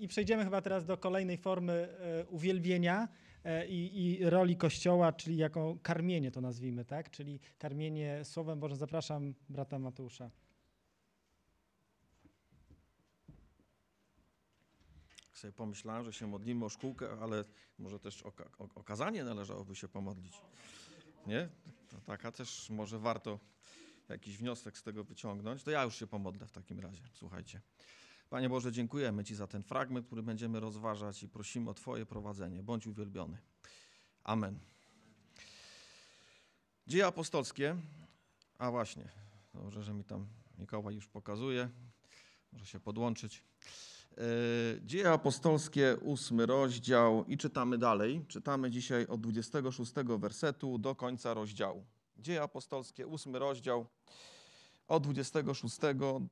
I przejdziemy chyba teraz do kolejnej formy uwielbienia i, i roli Kościoła, czyli jako karmienie to nazwijmy, tak? Czyli karmienie Słowem Bożym. Zapraszam brata Mateusza. sobie pomyślałem, że się modlimy o szkółkę, ale może też o, o, o kazanie należałoby się pomodlić. Nie? To taka też może warto jakiś wniosek z tego wyciągnąć. To ja już się pomodlę w takim razie. Słuchajcie. Panie Boże, dziękujemy Ci za ten fragment, który będziemy rozważać i prosimy o Twoje prowadzenie. Bądź uwielbiony. Amen. Dzieje apostolskie. A właśnie, dobrze, że mi tam Mikołaj już pokazuje. Może się podłączyć. E, Dzieje apostolskie, ósmy rozdział i czytamy dalej. Czytamy dzisiaj od 26 wersetu do końca rozdziału. Dzieje apostolskie, ósmy rozdział, od 26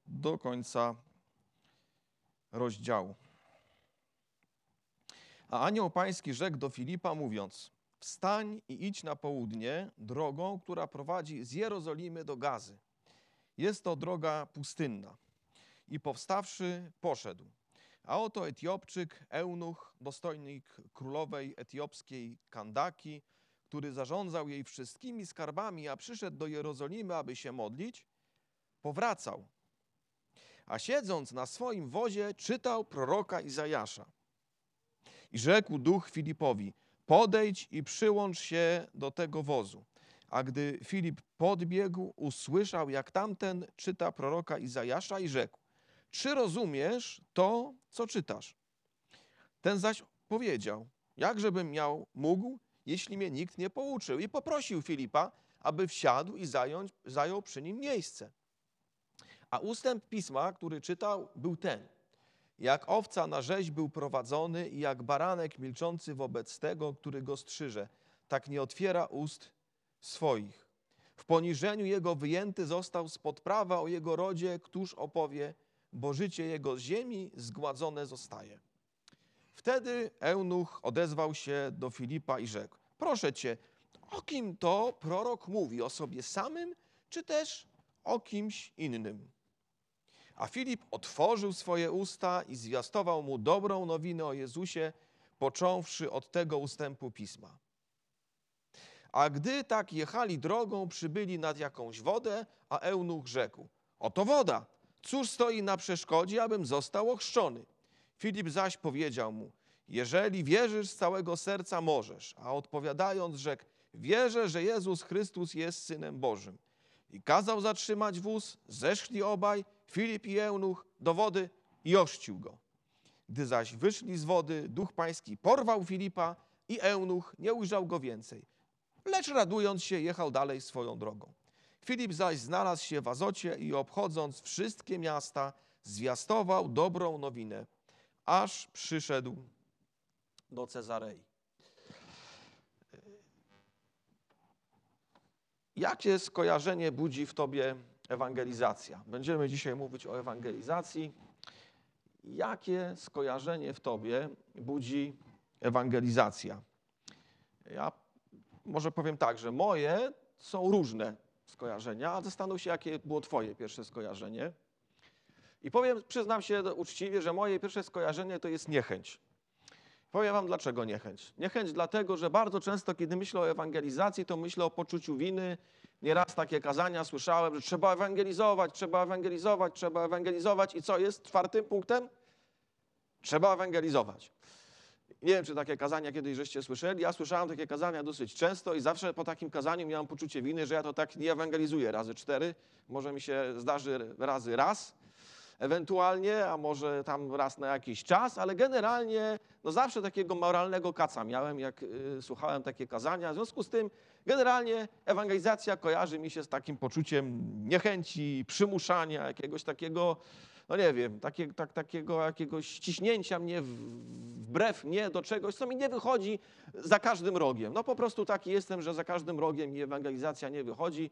do końca rozdziału. A anioł pański rzekł do Filipa, mówiąc: Wstań i idź na południe drogą, która prowadzi z Jerozolimy do Gazy. Jest to droga pustynna. I powstawszy, poszedł. A oto Etiopczyk, eunuch, dostojnik królowej etiopskiej Kandaki, który zarządzał jej wszystkimi skarbami, a przyszedł do Jerozolimy, aby się modlić, powracał. A siedząc na swoim wozie, czytał proroka Izajasza. I rzekł duch Filipowi: Podejdź i przyłącz się do tego wozu. A gdy Filip podbiegł, usłyszał, jak tamten czyta proroka Izajasza i rzekł: czy rozumiesz to, co czytasz? Ten zaś powiedział, jakżebym miał, mógł, jeśli mnie nikt nie pouczył. I poprosił Filipa, aby wsiadł i zająć, zajął przy nim miejsce. A ustęp pisma, który czytał, był ten. Jak owca na rzeź był prowadzony i jak baranek milczący wobec tego, który go strzyże, tak nie otwiera ust swoich. W poniżeniu jego wyjęty został spod prawa o jego rodzie, któż opowie bo życie jego z ziemi zgładzone zostaje. Wtedy eunuch odezwał się do Filipa i rzekł: Proszę cię, o kim to prorok mówi? O sobie samym, czy też o kimś innym? A Filip otworzył swoje usta i zwiastował mu dobrą nowinę o Jezusie, począwszy od tego ustępu pisma. A gdy tak jechali drogą, przybyli nad jakąś wodę, a eunuch rzekł: Oto woda, Cóż stoi na przeszkodzie, abym został ochrzczony? Filip zaś powiedział mu, jeżeli wierzysz z całego serca, możesz. A odpowiadając, rzekł, wierzę, że Jezus Chrystus jest Synem Bożym. I kazał zatrzymać wóz, zeszli obaj, Filip i Eunuch, do wody i ościł go. Gdy zaś wyszli z wody, Duch Pański porwał Filipa i Eunuch nie ujrzał go więcej. Lecz radując się, jechał dalej swoją drogą. Filip zaś znalazł się w Azocie i obchodząc wszystkie miasta, zwiastował dobrą nowinę, aż przyszedł do Cezarei. Jakie skojarzenie budzi w tobie ewangelizacja? Będziemy dzisiaj mówić o ewangelizacji. Jakie skojarzenie w tobie budzi ewangelizacja? Ja może powiem tak, że moje są różne skojarzenia, a zastanów się, jakie było Twoje pierwsze skojarzenie. I powiem, przyznam się uczciwie, że moje pierwsze skojarzenie to jest niechęć. Powiem Wam, dlaczego niechęć. Niechęć dlatego, że bardzo często, kiedy myślę o ewangelizacji, to myślę o poczuciu winy. Nieraz takie kazania słyszałem, że trzeba ewangelizować, trzeba ewangelizować, trzeba ewangelizować. I co jest czwartym punktem? Trzeba ewangelizować. Nie wiem, czy takie kazania kiedyś żeście słyszeli. Ja słyszałem takie kazania dosyć często i zawsze po takim kazaniu miałem poczucie winy, że ja to tak nie ewangelizuję razy cztery. Może mi się zdarzy razy raz ewentualnie, a może tam raz na jakiś czas, ale generalnie no zawsze takiego moralnego kaca miałem, jak y, słuchałem takie kazania. W związku z tym generalnie ewangelizacja kojarzy mi się z takim poczuciem niechęci, przymuszania, jakiegoś takiego no nie wiem, takie, tak, takiego jakiegoś ściśnięcia mnie wbrew mnie do czegoś, co mi nie wychodzi za każdym rogiem. No po prostu taki jestem, że za każdym rogiem mi ewangelizacja nie wychodzi.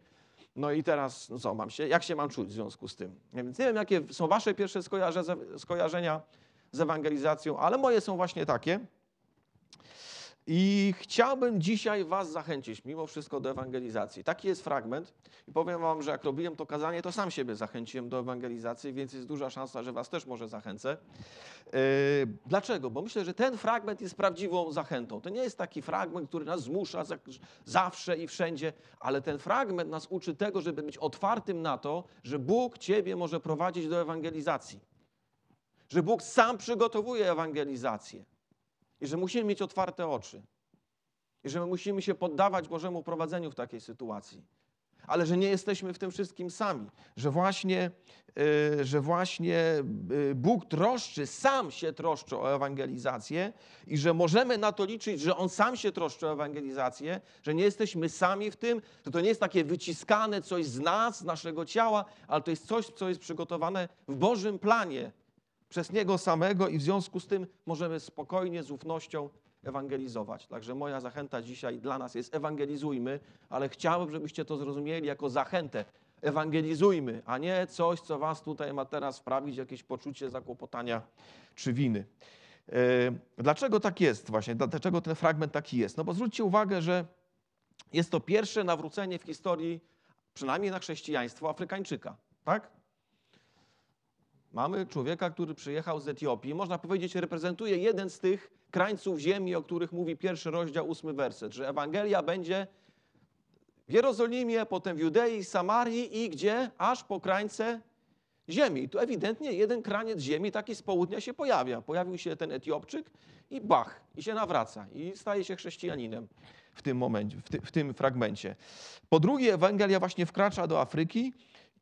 No i teraz, no co mam się, jak się mam czuć w związku z tym? Więc nie wiem, jakie są wasze pierwsze skojarzenia z ewangelizacją, ale moje są właśnie takie. I chciałbym dzisiaj Was zachęcić mimo wszystko do ewangelizacji. Taki jest fragment i powiem Wam, że jak robiłem to kazanie, to sam siebie zachęciłem do ewangelizacji, więc jest duża szansa, że Was też może zachęcę. Yy, Dlaczego? Bo myślę, że ten fragment jest prawdziwą zachętą. To nie jest taki fragment, który nas zmusza za- zawsze i wszędzie, ale ten fragment nas uczy tego, żeby być otwartym na to, że Bóg Ciebie może prowadzić do ewangelizacji. Że Bóg sam przygotowuje ewangelizację i że musimy mieć otwarte oczy. I że my musimy się poddawać Bożemu prowadzeniu w takiej sytuacji. Ale że nie jesteśmy w tym wszystkim sami. Że właśnie, yy, że właśnie yy, Bóg troszczy, sam się troszczy o ewangelizację i że możemy na to liczyć, że On sam się troszczy o ewangelizację, że nie jesteśmy sami w tym, że to nie jest takie wyciskane coś z nas, z naszego ciała, ale to jest coś, co jest przygotowane w Bożym planie przez Niego samego i w związku z tym możemy spokojnie, z ufnością ewangelizować. Także moja zachęta dzisiaj dla nas jest ewangelizujmy, ale chciałbym, żebyście to zrozumieli jako zachętę. Ewangelizujmy, a nie coś, co was tutaj ma teraz wprawić, jakieś poczucie zakłopotania czy winy. E, Dlaczego tak jest właśnie? Dlaczego ten fragment taki jest? No bo zwróćcie uwagę, że jest to pierwsze nawrócenie w historii, przynajmniej na chrześcijaństwo, Afrykańczyka. Tak? Mamy człowieka, który przyjechał z Etiopii. Można powiedzieć, reprezentuje jeden z tych krańców ziemi, o których mówi pierwszy rozdział, ósmy werset, że Ewangelia będzie w Jerozolimie, potem w Judei, Samarii i gdzie? Aż po krańce ziemi. Tu ewidentnie jeden kraniec ziemi taki z południa się pojawia. Pojawił się ten Etiopczyk i bach, i się nawraca i staje się chrześcijaninem w tym momencie, w, ty, w tym fragmencie. Po drugie, Ewangelia właśnie wkracza do Afryki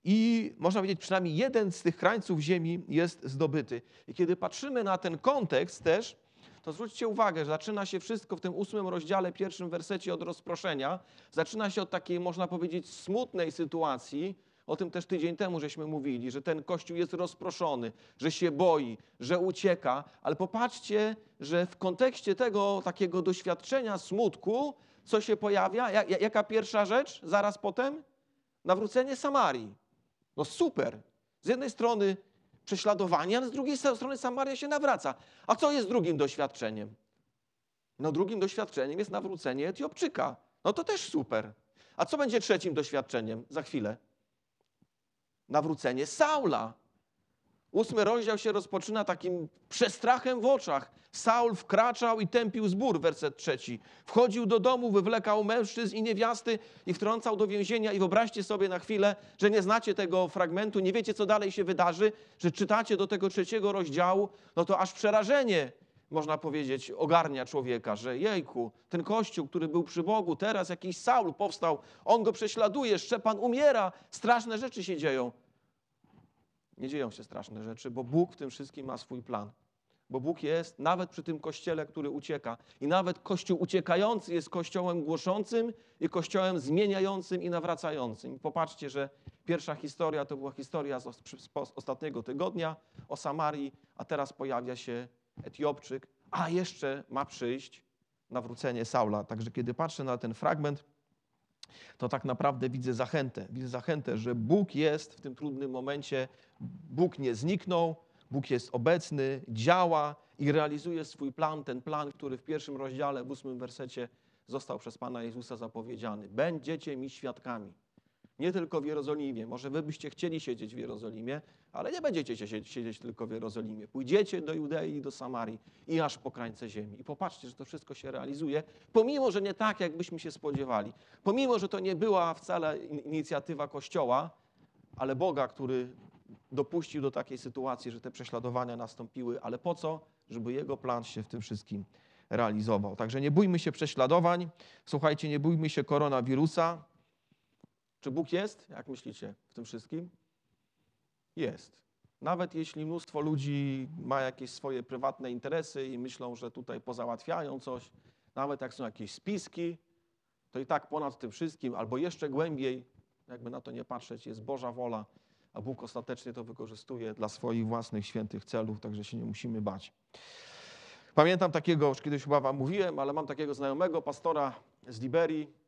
i można powiedzieć, przynajmniej jeden z tych krańców ziemi jest zdobyty. I kiedy patrzymy na ten kontekst też, to zwróćcie uwagę, że zaczyna się wszystko w tym ósmym rozdziale, pierwszym wersecie od rozproszenia. Zaczyna się od takiej, można powiedzieć, smutnej sytuacji. O tym też tydzień temu żeśmy mówili, że ten kościół jest rozproszony, że się boi, że ucieka. Ale popatrzcie, że w kontekście tego takiego doświadczenia smutku, co się pojawia, ja- ja- jaka pierwsza rzecz zaraz potem? Nawrócenie Samarii. No super. Z jednej strony prześladowanie, ale z drugiej strony Samaria się nawraca. A co jest drugim doświadczeniem? No drugim doświadczeniem jest nawrócenie Etiopczyka. No to też super. A co będzie trzecim doświadczeniem za chwilę? Nawrócenie Saula. Ósmy rozdział się rozpoczyna takim przestrachem w oczach. Saul wkraczał i tępił zbór, werset trzeci. Wchodził do domu, wywlekał mężczyzn i niewiasty i wtrącał do więzienia. I wyobraźcie sobie na chwilę, że nie znacie tego fragmentu, nie wiecie, co dalej się wydarzy, że czytacie do tego trzeciego rozdziału, no to aż przerażenie, można powiedzieć, ogarnia człowieka, że jejku, ten kościół, który był przy Bogu, teraz jakiś Saul powstał, on go prześladuje, Szczepan umiera, straszne rzeczy się dzieją. Nie dzieją się straszne rzeczy, bo Bóg w tym wszystkim ma swój plan. Bo Bóg jest nawet przy tym kościele, który ucieka. I nawet kościół uciekający jest kościołem głoszącym i kościołem zmieniającym i nawracającym. Popatrzcie, że pierwsza historia to była historia z, ostatniego tygodnia o Samarii, a teraz pojawia się Etiopczyk, a jeszcze ma przyjść nawrócenie Saula. Także kiedy patrzę na ten fragment, to tak naprawdę widzę zachętę. Widzę zachętę, że Bóg jest w tym trudnym momencie, Bóg nie zniknął, Bóg jest obecny, działa i realizuje swój plan, ten plan, który w pierwszym rozdziale, w ósmym wersecie został przez Pana Jezusa zapowiedziany. Będziecie mi świadkami. Nie tylko w Jerozolimie. Może wy byście chcieli siedzieć w Jerozolimie, ale nie będziecie siedzieć, tylko w Jerozolimie. Pójdziecie do Judei do Samarii i aż po krańce ziemi. I popatrzcie, że to wszystko się realizuje, pomimo, że nie tak, jakbyśmy się spodziewali. Pomimo, że to nie była wcale in- inicjatywa Kościoła, ale Boga, który dopuścił do takiej sytuacji, że te prześladowania nastąpiły. Ale po co? Żeby Jego plan się w tym wszystkim realizował. Także nie bójmy się prześladowań. Słuchajcie, nie bójmy się koronawirusa. Czy Bóg jest? Jak myślicie w tym wszystkim? Jest. Nawet jeśli mnóstwo ludzi ma jakieś swoje prywatne interesy i myślą, że tutaj pozałatwiają coś, nawet jak są jakieś spiski, to i tak ponad tym wszystkim, albo jeszcze głębiej, jakby na to nie patrzeć, jest Boża wola, a Bóg ostatecznie to wykorzystuje dla swoich własnych świętych celów, także się nie musimy bać. Pamiętam takiego, już kiedyś chyba wam mówiłem, ale mam takiego znajomego pastora z Liberii,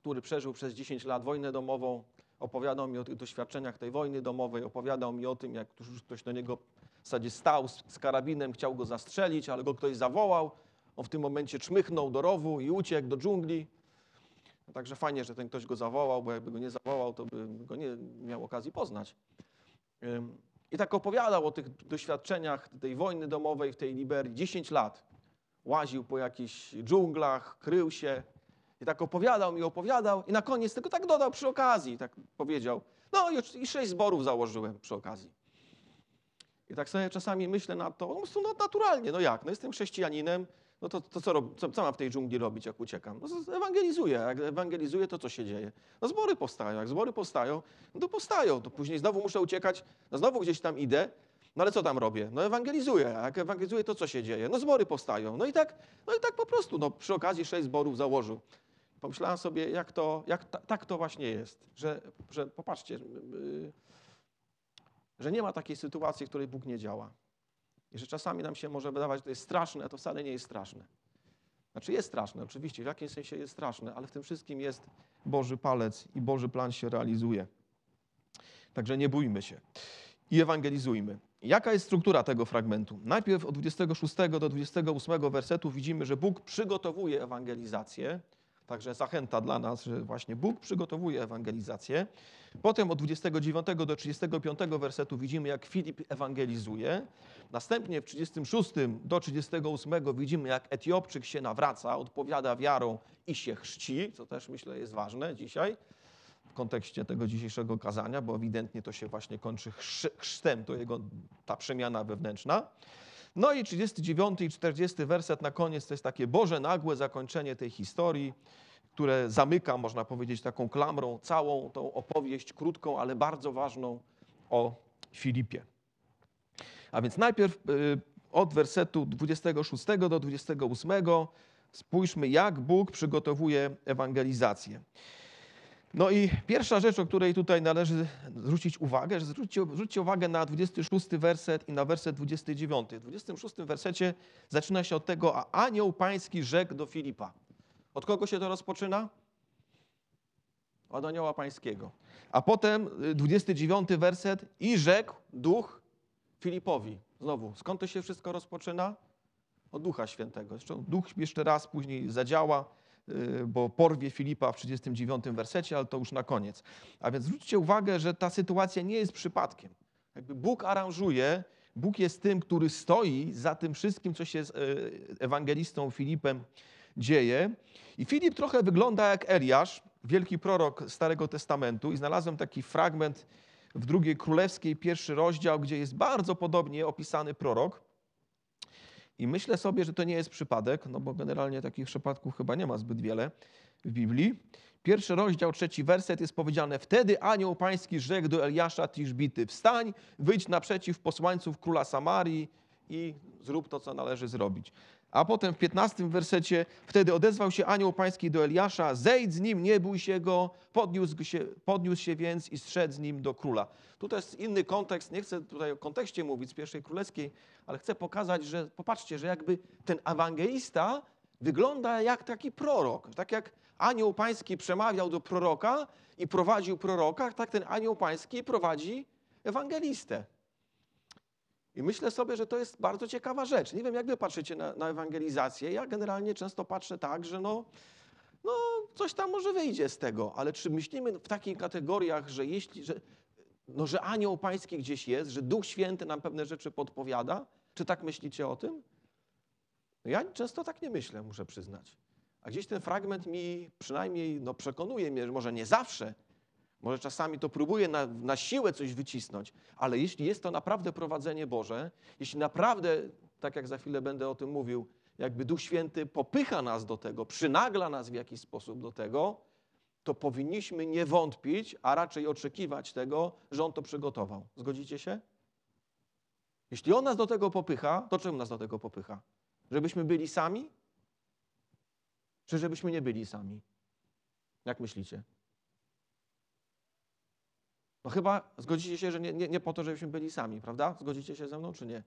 który przeżył przez 10 lat wojnę domową. Opowiadał mi o tych doświadczeniach tej wojny domowej, opowiadał mi o tym, jak ktoś- do niego w zasadzie stał z, z karabinem, chciał go zastrzelić, ale go ktoś zawołał. On w tym momencie czmychnął do rowu i uciekł do dżungli. No, Także fajnie, że ten ktoś go zawołał, bo jakby go nie zawołał, to by go nie miał okazji poznać. I tak opowiadał o tych doświadczeniach tej wojny domowej w tej Liberii. 10 lat łaził po jakichś dżunglach, krył się. I tak opowiadał mi, opowiadał. I na koniec tylko tak dodał przy okazji, tak powiedział. No i, sześć zborów założyłem przy okazji. I tak sobie czasami myślę na to, no, no, naturalnie, no jak, no jestem chrześcijaninem, no to, to co, rob, co, co mam w tej dżungli robić, jak uciekam? No ewangelizuję, jak ewangelizuję, to co się dzieje? No zbory powstają, jak zbory powstają, no to powstają, to później znowu muszę uciekać, no znowu gdzieś tam idę, no ale co tam robię? No ewangelizuję, jak ewangelizuję, to co się dzieje? No zbory powstają, no i tak, no i tak po prostu, no przy okazji sześć zborów założył. Pomyślałem sobie, jak to, jak ta, tak to właśnie jest, że, że popatrzcie, yy, że nie ma takiej sytuacji, w której Bóg nie działa. I że czasami nam się może wydawać, że to jest straszne, a to wcale nie jest straszne. Znaczy jest straszne, oczywiście, w jakimś sensie jest straszne, ale w tym wszystkim jest Boży palec i Boży plan się realizuje. Także nie bójmy się i ewangelizujmy. Jaka jest struktura tego fragmentu? Najpierw od 26 do 28 wersetu widzimy, że Bóg przygotowuje ewangelizację. Także zachęta dla nas, że właśnie Bóg przygotowuje ewangelizację. Potem od 29 do 35 wersetu widzimy, jak Filip ewangelizuje. Następnie w 36 do 38 widzimy, jak Etiopczyk się nawraca, odpowiada wiarą i się chrzci, co też myślę jest ważne dzisiaj w kontekście tego dzisiejszego kazania, bo ewidentnie to się właśnie kończy chrz- chrztem, to jego ta przemiana wewnętrzna. No i 39 i 40 werset na koniec to jest takie Boże nagłe zakończenie tej historii, które zamyka, można powiedzieć, taką klamrą całą tą opowieść krótką, ale bardzo ważną o Filipie. A więc najpierw y, od wersetu 26 do 28 spójrzmy, jak Bóg przygotowuje ewangelizację. No i pierwsza rzecz, o której tutaj należy zwrócić uwagę, że zwróćcie, zwróćcie uwagę na 26 werset i na werset 29. W 26 wersecie zaczyna się od tego, a anioł pański rzekł do Filipa. Od kogo się to rozpoczyna? Od anioła pańskiego. A potem y, 29 werset i rzekł duch Filipowi. Znowu, skąd to się wszystko rozpoczyna? Od Ducha Świętego. Duch jeszcze raz później zadziała, y, bo porwie Filipa w 39 wersecie, ale to już na koniec. A więc zwróćcie uwagę, że ta sytuacja nie jest przypadkiem. Jakby Bóg aranżuje, Bóg jest tym, który stoi za tym wszystkim, co się z y, ewangelistą Filipem dzieje. I Filip trochę wygląda jak Eliasz, wielki prorok Starego Testamentu i znalazłem taki fragment w drugiej królewskiej, pierwszy rozdział, gdzie jest bardzo podobnie opisany prorok. I myślę sobie, że to nie jest przypadek, no bo generalnie takich przypadków chyba nie ma zbyt wiele w Biblii. Pierwszy rozdział, trzeci werset jest powiedziane: Wtedy anioł pański rzekł do Eliasza Tiszbity: Wstań, wyjdź naprzeciw posłańców króla Samarii i zrób to, co należy zrobić. A potem w 15 wersecie wtedy odezwał się anioł pański do Eliasza, zejdź z nim, nie bój się go, podniósł się, podniósł się więc i zszedł z nim do króla. Tutaj jest inny kontekst, nie chcę tutaj o kontekście mówić z pierwszej królewskiej, ale chcę pokazać, że popatrzcie, że jakby ten ewangelista wygląda jak taki prorok. Tak jak anioł pański przemawiał do proroka i prowadził proroka, tak ten anioł pański prowadzi ewangelistę. I myślę sobie, że to jest bardzo ciekawa rzecz. Nie wiem, jak wy patrzycie na, na ewangelizację. Ja generalnie często patrzę tak, że no, no, coś tam może wyjdzie z tego, ale czy myślimy w takich kategoriach, że jeśli, że, no, że anioł pański gdzieś jest, że Duch Święty nam pewne rzeczy podpowiada? Czy tak myślicie o tym? No ja często tak nie myślę, muszę przyznać. A gdzieś ten fragment mi przynajmniej no, przekonuje mnie, że może nie zawsze, może czasami to próbuje na, na siłę coś wycisnąć, ale jeśli jest to naprawdę prowadzenie Boże, jeśli naprawdę, tak jak za chwilę będę o tym mówił, jakby Duch Święty popycha nas do tego, przynagla nas w jakiś sposób do tego, to powinniśmy nie wątpić, a raczej oczekiwać tego, że On to przygotował. Zgodzicie się? Jeśli On nas do tego popycha, to czemu nas do tego popycha? Żebyśmy byli sami? Czy żebyśmy nie byli sami? Jak myślicie? No chyba zgodzicie się, że nie, nie, nie po to, żebyśmy byli sami, prawda? Zgodzicie się ze mną, czy nie?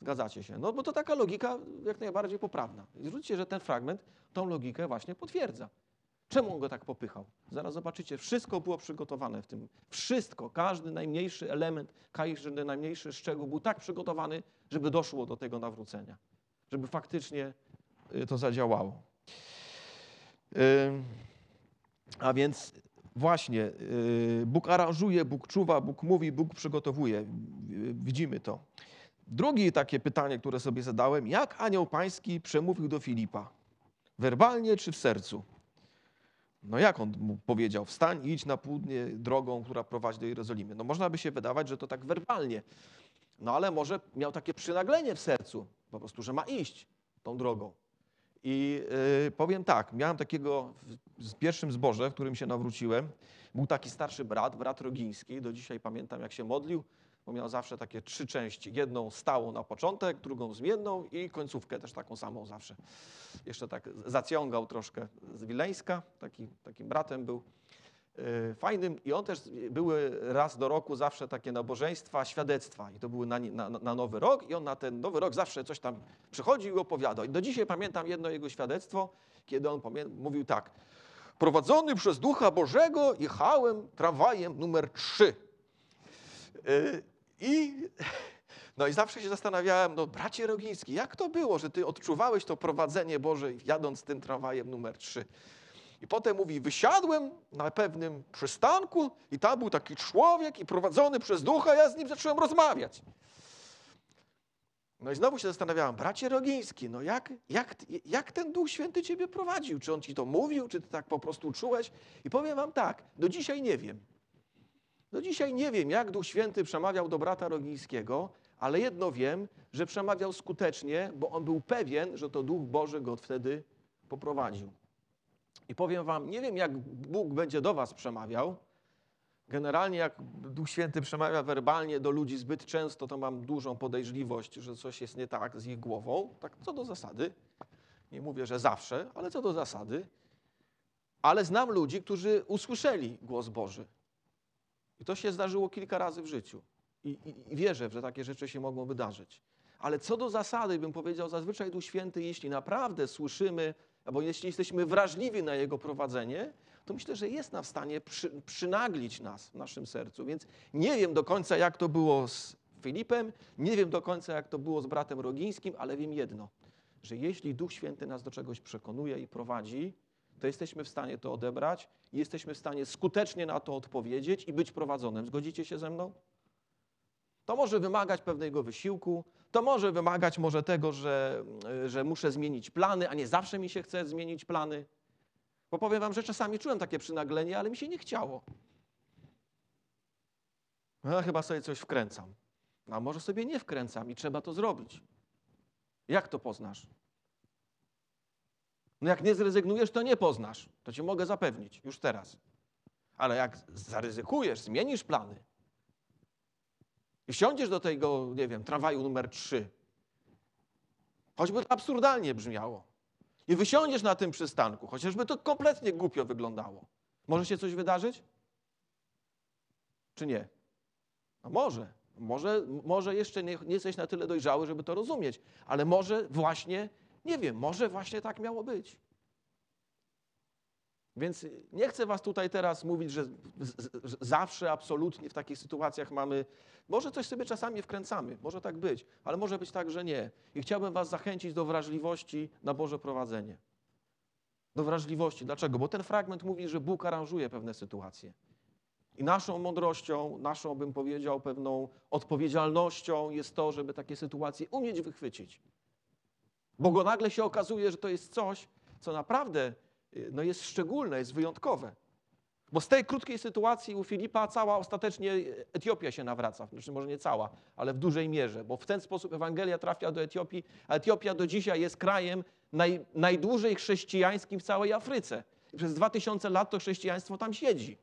Zgadzacie się. No bo to taka logika jak najbardziej poprawna. I zwróćcie, że ten fragment tą logikę właśnie potwierdza. Czemu on go tak popychał? Zaraz zobaczycie, wszystko było przygotowane w tym. Wszystko, każdy najmniejszy element, każdy najmniejszy szczegół był tak przygotowany, żeby doszło do tego nawrócenia. Żeby faktycznie y, to zadziałało. A więc właśnie y, Bóg aranżuje, Bóg czuwa, Bóg mówi, Bóg przygotowuje. Y, Widzimy to. Drugie takie pytanie, które sobie zadałem, jak anioł pański przemówił do Filipa? Werbalnie czy w sercu? No jak on mu powiedział? Wstań i idź na południe drogą, która prowadzi do Jerozolimy. No można by się wydawać, że to tak werbalnie. No ale może miał takie przynaglenie w sercu, po prostu, że ma iść tą drogą. I y, powiem tak, miałem takiego w, pierwszym zborze, w którym się nawróciłem. Był taki starszy brat, brat Rogiński. Do dzisiaj pamiętam, jak się modlił, bo miał zawsze takie trzy części. Jedną stałą na początek, drugą zmienną i końcówkę też taką samą zawsze. Jeszcze tak zaciągał troszkę z Wileńska, taki, takim bratem był fajnym. I on też, były raz do roku zawsze takie nabożeństwa, świadectwa. I to były na, na, na nowy rok i on na ten nowy rok zawsze coś tam przychodził i opowiadał. I do dzisiaj pamiętam jedno jego świadectwo, kiedy on mówił tak. Prowadzony przez Ducha Bożego jechałem tramwajem numer 3. I, no i zawsze się zastanawiałem, no bracie Rogiński, jak to było, że ty odczuwałeś to prowadzenie Boże jadąc tym tramwajem numer 3? I potem mówi, wysiadłem na pewnym przystanku i tam był taki człowiek i prowadzony przez ducha, ja z nim zacząłem rozmawiać. No i znowu się zastanawiałem, bracie Rogiński, no jak, jak, jak ten Duch Święty ciebie prowadził? Czy on ci to mówił, czy ty tak po prostu czułeś? I powiem wam tak, do dzisiaj nie wiem. Do dzisiaj nie wiem, jak Duch Święty przemawiał do brata Rogińskiego, ale jedno wiem, że przemawiał skutecznie, bo on był pewien, że to Duch Boży go wtedy poprowadził. I powiem wam, nie wiem, jak Bóg będzie do was przemawiał. Generalnie, jak Duch Święty przemawia werbalnie do ludzi zbyt często, to mam dużą podejrzliwość, że coś jest nie tak z ich głową. Tak co do zasady. Nie mówię, że zawsze, ale co do zasady. Ale znam ludzi, którzy usłyszeli głos Boży. I to się zdarzyło kilka razy w życiu. I, i, I wierzę, że takie rzeczy się mogą wydarzyć. Ale co do zasady, bym powiedział, zazwyczaj Duch Święty, jeśli naprawdę słyszymy, albo jeśli jesteśmy wrażliwi na Jego prowadzenie, to myślę, że jest nam w stanie przy, przynaglić nas w naszym sercu. Więc nie wiem do końca, jak to było z Filipem, nie wiem do końca, jak to było z bratem Rogińskim, ale wiem jedno, że jeśli Duch Święty nas do czegoś przekonuje i prowadzi, to jesteśmy w stanie to odebrać i jesteśmy w stanie skutecznie na to odpowiedzieć i być prowadzonym. Zgodzicie się ze mną? To może wymagać pewnego wysiłku, to może wymagać może tego, że, że muszę zmienić plany, a nie zawsze mi się chce zmienić plany. Bo powiem wam, że czasami czułem takie przynaglenie, ale mi się nie chciało. No, chyba sobie coś wkręcam. A może sobie nie wkręcam i trzeba to zrobić. Jak to poznasz? No jak nie zrezygnujesz, to nie poznasz. To ci mogę zapewnić już teraz. Ale jak zaryzykujesz, zmienisz plany i wsiądziesz do tego, nie wiem, tramwaju numer 3, choćby to absurdalnie brzmiało, i wysiądziesz na tym przystanku, chociażby to kompletnie głupio wyglądało, może się coś wydarzyć? Czy nie? No może. Może, może jeszcze nie, nie jesteś na tyle dojrzały, żeby to rozumieć, ale może właśnie, nie wiem, może właśnie tak miało być. Więc nie chcę was tutaj teraz mówić, że zawsze, absolutnie w takich sytuacjach mamy. Może coś sobie czasami wkręcamy, może tak być, ale może być tak, że nie. I chciałbym was zachęcić do wrażliwości na Boże prowadzenie. Do wrażliwości. Dlaczego? Bo ten fragment mówi, że Bóg aranżuje pewne sytuacje. I naszą mądrością, naszą, bym powiedział, pewną odpowiedzialnością jest to, żeby takie sytuacje umieć wychwycić. Bo go nagle się okazuje, że to jest coś, co naprawdę y, no, jest szczególne, jest wyjątkowe. Bo z tej krótkiej sytuacji u Filipa cała ostatecznie Etiopia się nawraca. Znaczy może nie cała, ale w dużej mierze, bo w ten sposób Ewangelia trafia do Etiopii, a Etiopia do dzisiaj jest krajem naj, najdłużej chrześcijańskim w całej Afryce. I przez dwa tysiące lat to chrześcijaństwo tam siedzi.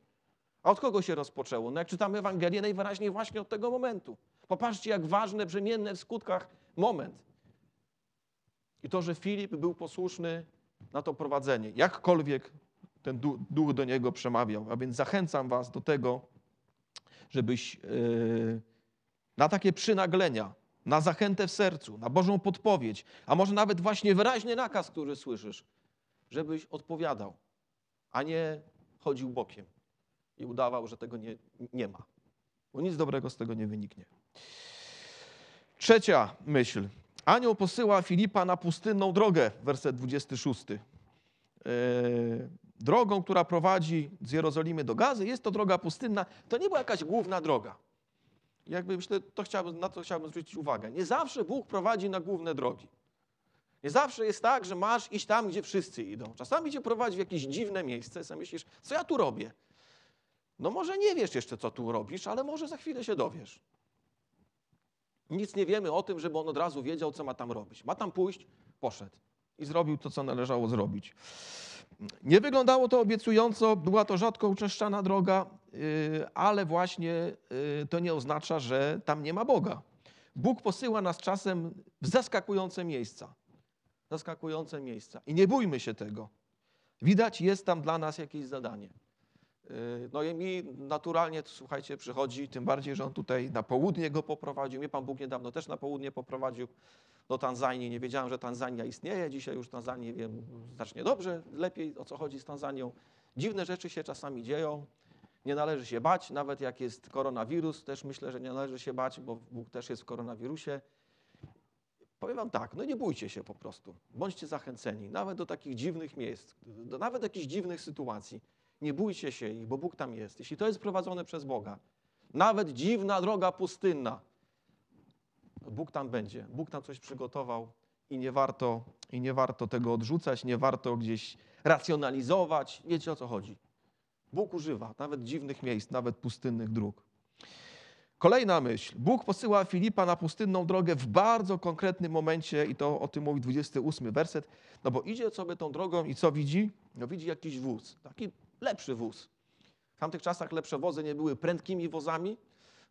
A od kogo się rozpoczęło? No jak czytamy Ewangelię, najwyraźniej właśnie od tego momentu. Popatrzcie, jak ważny, brzemienny w skutkach moment. I to, że Filip był posłuszny na to prowadzenie, jakkolwiek ten du- duch do niego przemawiał. A więc zachęcam was do tego, żebyś yy, na takie przynaglenia, na zachętę w sercu, na Bożą podpowiedź, a może nawet właśnie wyraźny nakaz, który słyszysz, żebyś odpowiadał, a nie chodził bokiem i udawał, że tego nie, nie ma. Bo nic dobrego z tego nie wyniknie. Trzecia myśl. Anioł posyła Filipa na pustynną drogę, werset 26. E, drogą, która prowadzi z Jerozolimy do Gazy, jest to droga pustynna. To nie była jakaś główna droga. Jakby myślę, to chciałbym, na to chciałbym zwrócić uwagę. Nie zawsze Bóg prowadzi na główne drogi. Nie zawsze jest tak, że masz iść tam, gdzie wszyscy idą. Czasami cię prowadzi w jakieś dziwne miejsce, sobie myślisz, co ja tu robię? No może nie wiesz jeszcze, co tu robisz, ale może za chwilę się dowiesz. Nic nie wiemy o tym, żeby on od razu wiedział, co ma tam robić. Ma tam pójść, poszedł i zrobił to, co należało zrobić. Nie wyglądało to obiecująco, była to rzadko uczęszczana droga, yy, ale właśnie yy, to nie oznacza, że tam nie ma Boga. Bóg posyła nas czasem w zaskakujące miejsca. Zaskakujące miejsca. I nie bójmy się tego. Widać, jest tam dla nas jakieś zadanie. Yy, No i mi naturalnie, słuchajcie, przychodzi, tym bardziej, że on tutaj na południe go poprowadził. Mnie Pan Bóg niedawno też na południe poprowadził do Tanzanii. Nie wiedziałem, że Tanzania istnieje. Dzisiaj już Tanzanię wiem znacznie dobrze, lepiej o co chodzi z Tanzanią. Dziwne rzeczy się czasami dzieją. Nie należy się bać, nawet jak jest koronawirus, też myślę, że nie należy się bać, bo Bóg też jest w koronawirusie. Powiem wam tak, no nie bójcie się po prostu. Bądźcie zachęceni, nawet do takich dziwnych miejsc, do nawet jakichś dziwnych sytuacji. Nie bójcie się ich, bo Bóg tam jest. Jeśli to jest prowadzone przez Boga, nawet dziwna droga pustynna, Bóg tam będzie. Bóg tam coś przygotował i nie warto, i nie warto tego odrzucać, nie warto gdzieś racjonalizować. Wiecie o co chodzi. Bóg używa nawet dziwnych miejsc, nawet pustynnych dróg. Kolejna myśl. Bóg posyła Filipa na pustynną drogę w bardzo konkretnym momencie i to o tym mówi 28 werset. No bo idzie sobie tą drogą i co widzi? No widzi jakiś wóz, taki lepszy wóz. W tamtych czasach lepsze wozy nie były prędkimi wozami,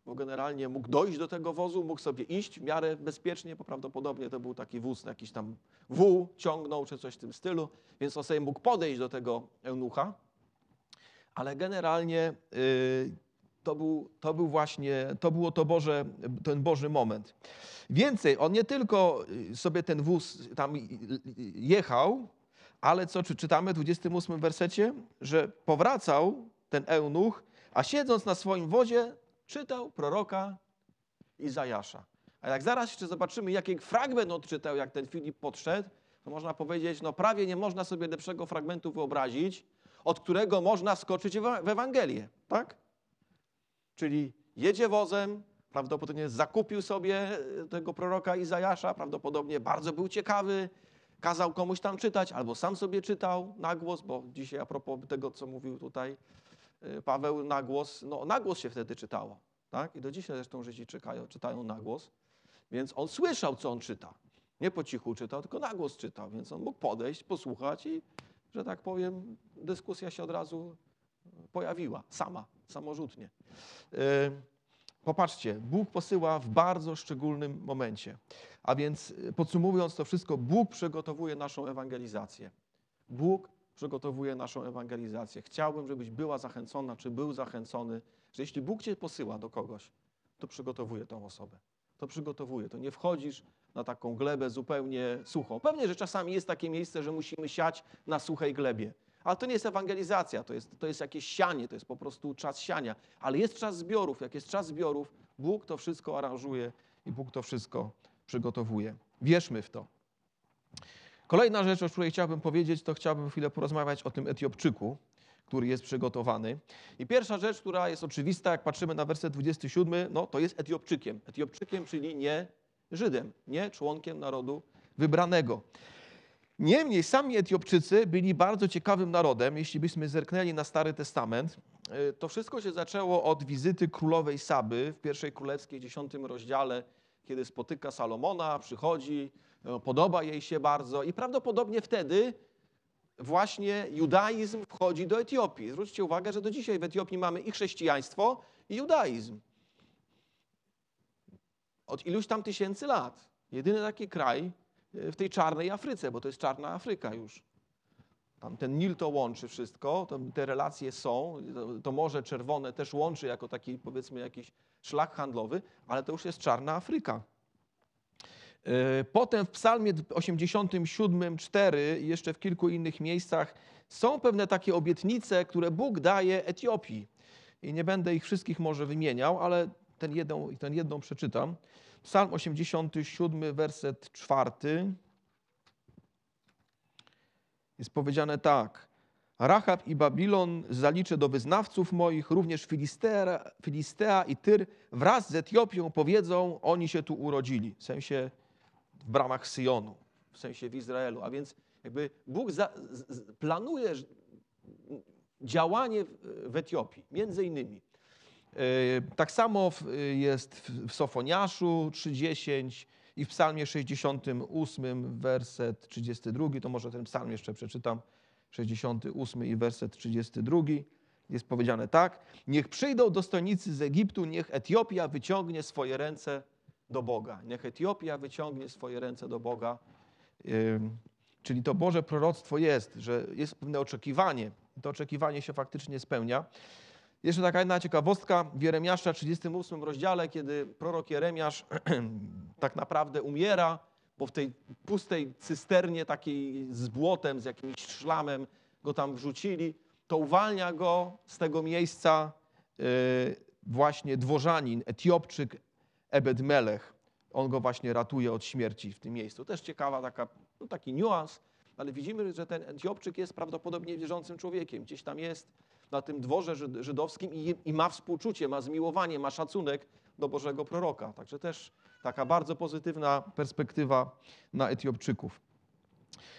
bo generalnie mógł dojść do tego wozu, mógł sobie iść w miarę bezpiecznie, bo prawdopodobnie to był taki wóz, jakiś tam wół ciągnął czy coś w tym stylu, więc on sobie mógł podejść do tego eunucha, ale generalnie y, to, był, to był właśnie, to było to Boże, ten Boży moment. Więcej, on nie tylko y, sobie ten wóz tam y, y, jechał, ale co czy czytamy w 28 wersecie, że powracał ten eunuch, a siedząc na swoim wozie, czytał proroka Izajasza. A jak zaraz jeszcze zobaczymy, jaki fragment odczytał, jak ten Filip podszedł, to można powiedzieć, no prawie nie można sobie lepszego fragmentu wyobrazić, od którego można skoczyć w Ewangelię, tak? Czyli jedzie wozem, prawdopodobnie zakupił sobie tego proroka Izajasza, prawdopodobnie bardzo był ciekawy, kazał komuś tam czytać, albo sam sobie czytał na głos, bo dzisiaj a propos tego, co mówił tutaj y, Paweł, na głos, no na głos się wtedy czytało, tak? I do dzisiaj zresztą Żydzi czytają, czytają na głos, więc on słyszał, co on czyta. Nie po cichu czytał, tylko na głos czytał, więc on mógł podejść, posłuchać i, że tak powiem, dyskusja się od razu pojawiła, sama, samorzutnie. Yy, Popatrzcie, Bóg posyła w bardzo szczególnym momencie. A więc y, podsumowując to wszystko, Bóg przygotowuje naszą ewangelizację. Bóg przygotowuje naszą ewangelizację. Chciałbym, żebyś była zachęcona, czy był zachęcony, że jeśli Bóg cię posyła do kogoś, to przygotowuje tą osobę. To przygotowuje. To nie wchodzisz na taką glebę zupełnie suchą. Pewnie, że czasami jest takie miejsce, że musimy siać na suchej glebie. Ale to nie jest ewangelizacja, to jest, to jest jakieś sianie, to jest po prostu czas siania. Ale jest czas zbiorów. Jak jest czas zbiorów, Bóg to wszystko aranżuje i Bóg to wszystko przygotowuje. Wierzmy w to. Kolejna rzecz, o której chciałbym powiedzieć, to chciałbym chwilę porozmawiać o tym Etiopczyku, który jest przygotowany. I pierwsza rzecz, która jest oczywista, jak patrzymy na werset 27, no to jest Etiopczykiem. Etiopczykiem, czyli nie Żydem, nie członkiem narodu wybranego. Niemniej sami Etiopczycy byli bardzo ciekawym narodem. Jeśli byśmy zerknęli na Stary Testament, y, to wszystko się zaczęło od wizyty królowej Saby w pierwszej królewskiej, dziesiątym rozdziale, kiedy spotyka Salomona, przychodzi, no, podoba jej się bardzo i prawdopodobnie wtedy właśnie judaizm wchodzi do Etiopii. Zwróćcie uwagę, że do dzisiaj w Etiopii mamy i chrześcijaństwo, i judaizm. Od iluś tam tysięcy lat. Jedyny taki kraj w tej czarnej Afryce, bo to jest czarna Afryka już. Tam ten Nil to łączy wszystko, te relacje są, to, Morze Czerwone też łączy jako taki powiedzmy jakiś szlak handlowy, ale to już jest czarna Afryka. Yy, Potem w Psalmie 87, 4 i jeszcze w kilku innych miejscach są pewne takie obietnice, które Bóg daje Etiopii. I nie będę ich wszystkich może wymieniał, ale ten jedną, ten jedną przeczytam. Psalm 87, werset 4. Jest powiedziane tak. Rahab i Babilon zaliczę do wyznawców moich, również Filistea, Filistea i Tyr wraz z Etiopią powiedzą, oni się tu urodzili. W sensie w bramach Syjonu, w sensie w Izraelu. A więc jakby Bóg za, planuje działanie w Etiopii, między innymi. Yy, Tak samo jest w- Sofoniaszu 3.10 i w psalmie 68, werset 32. To może ten psalm jeszcze przeczytam. 68 i werset 32. Jest powiedziane tak. Niech przyjdą dostojnicy z Egiptu, niech Etiopia wyciągnie swoje ręce do Boga. Niech Etiopia wyciągnie swoje ręce do Boga. Ym, Czyli to Boże proroctwo jest, że jest pewne oczekiwanie. To oczekiwanie się faktycznie spełnia. Jeszcze taka jedna ciekawostka w Jeremiasza 38 rozdziale, kiedy prorok Jeremiasz tak naprawdę umiera, bo w tej pustej cysternie takiej z błotem, z jakimś szlamem go tam wrzucili, to uwalnia go z tego miejsca yy, właśnie dworzanin, Etiopczyk Ebed-Melech. On go właśnie ratuje od śmierci w tym miejscu. Też ciekawa taka, no taki niuans, ale widzimy, że ten Etiopczyk jest prawdopodobnie wierzącym człowiekiem. Gdzieś tam jest na tym dworze żyd- żydowskim i, i ma współczucie, ma zmiłowanie, ma szacunek do Bożego proroka. Także też taka bardzo pozytywna perspektywa na Etiopczyków.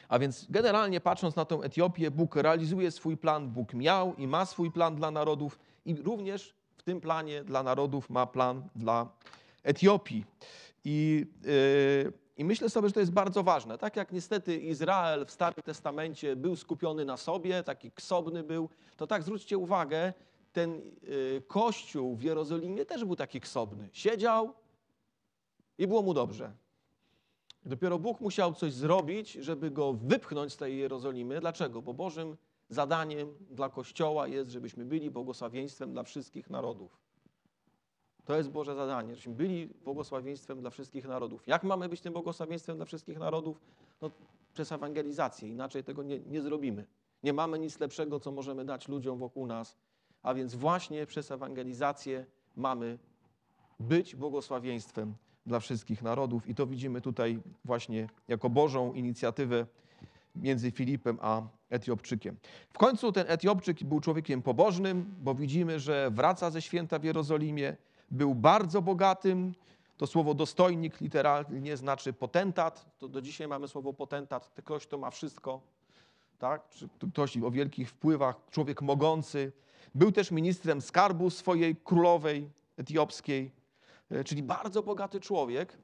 A więc generalnie patrząc na tę Etiopię, Bóg realizuje swój plan, Bóg miał i ma swój plan dla narodów i również w tym planie dla narodów ma plan dla Etiopii. I, yy, I myślę sobie, że to jest bardzo ważne. Tak jak niestety Izrael w Starym Testamencie był skupiony na sobie, taki ksobny był, to tak zwróćcie uwagę, ten yy, kościół w Jerozolimie też był taki ksobny. Siedział i było mu dobrze. Dopiero Bóg musiał coś zrobić, żeby go wypchnąć z tej Jerozolimy. Dlaczego? Bo Bożym zadaniem dla Kościoła jest, żebyśmy byli błogosławieństwem dla wszystkich narodów. To jest Boże zadanie, żebyśmy byli błogosławieństwem dla wszystkich narodów. Jak mamy być tym błogosławieństwem dla wszystkich narodów? No, przez ewangelizację, inaczej tego nie, nie zrobimy. Nie mamy nic lepszego, co możemy dać ludziom wokół nas, a więc właśnie przez ewangelizację mamy być błogosławieństwem dla wszystkich narodów i to widzimy tutaj właśnie jako Bożą inicjatywę między Filipem a Etiopczykiem. W końcu ten Etiopczyk był człowiekiem pobożnym, bo widzimy, że wraca ze święta w Jerozolimie, był bardzo bogatym. To słowo dostojnik literalnie znaczy potentat. To do dzisiaj mamy słowo potentat, to ktoś, kto ma wszystko, tak? Ktoś o wielkich wpływach, człowiek mogący. Był też ministrem skarbu swojej królowej etiopskiej, e, czyli bardzo bogaty człowiek.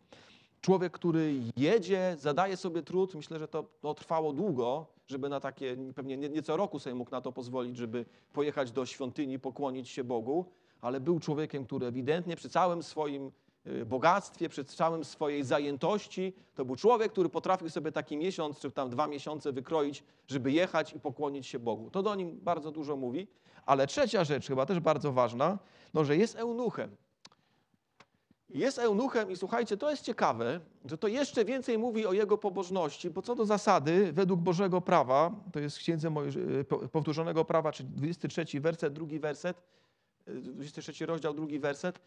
Człowiek, który jedzie, zadaje sobie trud. Myślę, że to, to trwało długo, żeby na takie, pewnie nie, nie roku sobie mógł na to pozwolić, żeby pojechać do świątyni, pokłonić się Bogu, ale był człowiekiem, który ewidentnie przy całym swoim y, bogactwie, przy całym swojej zajętości, to był człowiek, który potrafił sobie taki miesiąc czy tam dwa miesiące wykroić, żeby jechać i pokłonić się Bogu. To do nim bardzo dużo mówi. Ale trzecia rzecz, chyba też bardzo ważna, no, że jest eunuchem. Jest eunuchem i słuchajcie, to jest ciekawe, że to jeszcze więcej mówi o jego pobożności, bo co do zasady, według Bożego prawa, to jest w księdze po- powtórzonego prawa, czyli 23 werset, drugi werset, y, 23 rozdział, drugi werset,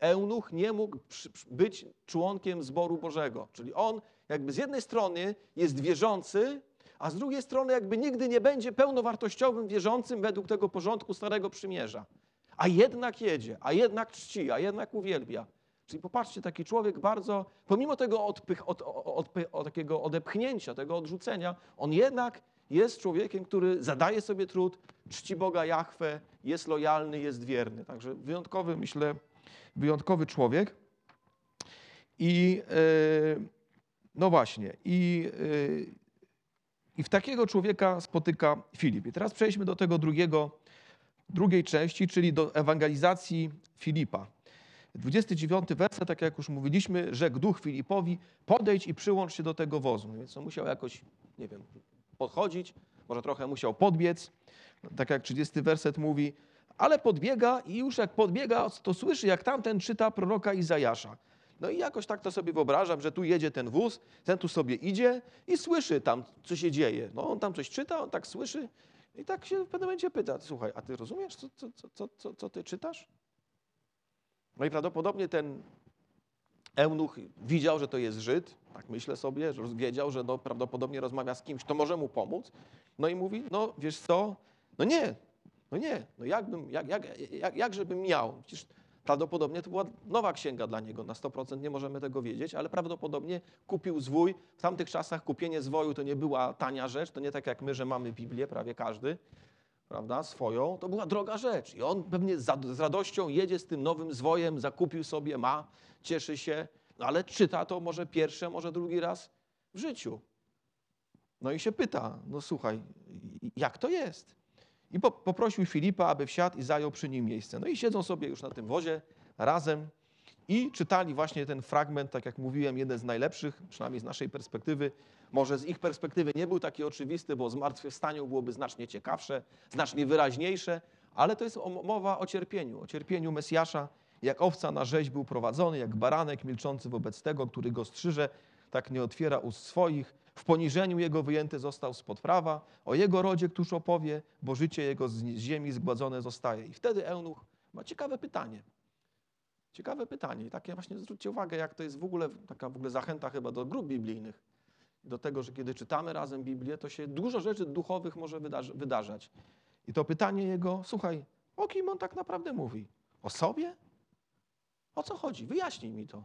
eunuch nie mógł być członkiem zboru Bożego. Czyli on jakby z jednej strony jest wierzący, a z drugiej strony jakby nigdy nie będzie pełnowartościowym wierzącym według tego porządku Starego Przymierza. A jednak jedzie, a jednak czci, a jednak uwielbia. Czyli popatrzcie, taki człowiek bardzo, pomimo tego odpych, od, odpy, od takiego odepchnięcia, tego odrzucenia, on jednak jest człowiekiem, który zadaje sobie trud, czci Boga Jahwe, jest lojalny, jest wierny. Także wyjątkowy, myślę, wyjątkowy człowiek. I e, no właśnie, i, e, i w takiego człowieka spotyka Filip. I teraz przejdźmy do tego drugiego, drugiej części, czyli do ewangelizacji Filipa. 29 werset, tak jak już mówiliśmy, rzekł duch Filipowi, podejdź i przyłącz się do tego wozu. Więc on musiał jakoś, nie wiem, podchodzić, może trochę musiał podbiec, tak jak 30 werset mówi, ale podbiega i już jak podbiega, to słyszy, jak tamten czyta proroka Izajasza. No i jakoś tak to sobie wyobrażam, że tu jedzie ten wóz, ten tu sobie idzie i słyszy tam, co się dzieje. No on tam coś czyta, on tak słyszy i tak się w pewnym momencie pyta, słuchaj, a ty rozumiesz, co, co, co, co, co, ty czytasz? No i prawdopodobnie ten Eunuch widział, że to jest Żyd, tak myślę sobie, że wiedział, że no, prawdopodobnie rozmawia z kimś, kto może mu pomóc. No i mówi, no wiesz co, no nie, no nie, no jakbym, jak, jak, jak, jak żebym miał? Przecież prawdopodobnie to była nowa księga dla niego, na 100% nie możemy tego wiedzieć, ale prawdopodobnie kupił zwój. W tamtych czasach kupienie zwoju to nie była tania rzecz, to nie tak jak my, że mamy Biblię, prawie każdy, prawda, swoją, to była droga rzecz. I on pewnie z, radością jedzie z tym nowym zwojem, zakupił sobie, ma, cieszy się, no ale czyta to może pierwszy, może drugi raz w życiu. No i się pyta, no słuchaj, jak to jest? I po, poprosił Filipa, aby wsiadł i zajął przy nim miejsce. No i siedzą sobie już na tym wozie razem i czytali właśnie ten fragment, tak jak mówiłem, jeden z najlepszych, przynajmniej z naszej perspektywy. Może z ich perspektywy nie był taki oczywisty, bo zmartwychwstaniu byłoby znacznie ciekawsze, znacznie wyraźniejsze, ale to jest mowa o cierpieniu, o cierpieniu Mesjasza, jak owca na rzeź był prowadzony, jak baranek milczący wobec tego, który go strzyże, tak nie otwiera ust swoich. W poniżeniu jego wyjęty został spod prawa, o jego rodzie któż opowie, bo życie jego z ziemi zgładzone zostaje. I wtedy Eunuch ma ciekawe pytanie. Ciekawe pytanie. I takie właśnie zwróćcie uwagę, jak to jest w ogóle taka w ogóle zachęta chyba do grup biblijnych. Do tego, że kiedy czytamy razem Biblię, to się dużo rzeczy duchowych może wydarzać. I to pytanie jego, słuchaj, o kim on tak naprawdę mówi? O sobie? O co chodzi? Wyjaśnij mi to.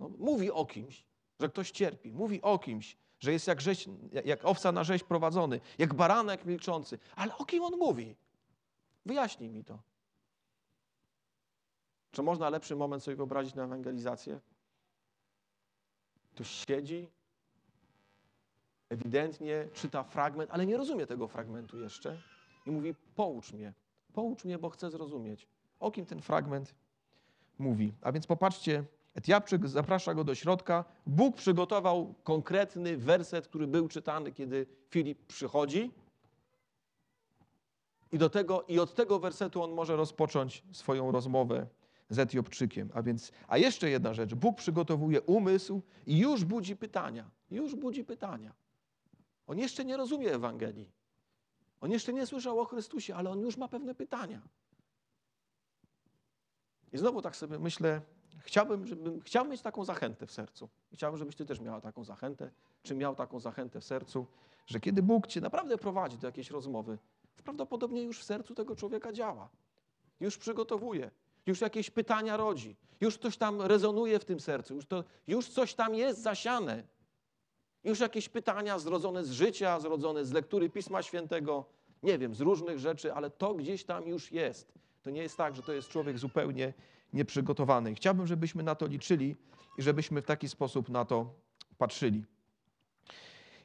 No, mówi o kimś, że ktoś cierpi. Mówi o kimś, że jest jak, rzeź, jak owca na rzeź prowadzony, jak baranek milczący. Ale o kim on mówi? Wyjaśnij mi to. Czy można lepszy moment sobie wyobrazić na ewangelizację? Tu siedzi, ewidentnie czyta fragment, ale nie rozumie tego fragmentu jeszcze i mówi: Poucz mnie, poucz mnie, bo chcę zrozumieć. O kim ten fragment mówi? A więc popatrzcie, Etiopczyk zaprasza go do środka. Bóg przygotował konkretny werset, który był czytany, kiedy Filip przychodzi. I, do tego, I od tego wersetu on może rozpocząć swoją rozmowę z Etiopczykiem. A więc, a jeszcze jedna rzecz. Bóg przygotowuje umysł i już budzi pytania. Już budzi pytania. On jeszcze nie rozumie Ewangelii. On jeszcze nie słyszał o Chrystusie, ale on już ma pewne pytania. I znowu tak sobie myślę, chciałbym, żebym, chciałbym mieć taką zachętę w sercu. Chciałbym, żebyś ty też miała taką zachętę, czy miał taką zachętę w sercu, że kiedy Bóg cię naprawdę prowadzi do jakiejś rozmowy, prawdopodobnie już w sercu tego człowieka działa. Już przygotowuje, już jakieś pytania rodzi, już coś tam rezonuje w tym sercu, już, to, już coś tam jest zasiane. Już jakieś pytania zrodzone z życia, zrodzone z lektury Pisma Świętego, nie wiem, z różnych rzeczy, ale to gdzieś tam już jest. To nie jest tak, że to jest człowiek zupełnie nieprzygotowany. I chciałbym, żebyśmy na to liczyli i żebyśmy w taki sposób na to patrzyli.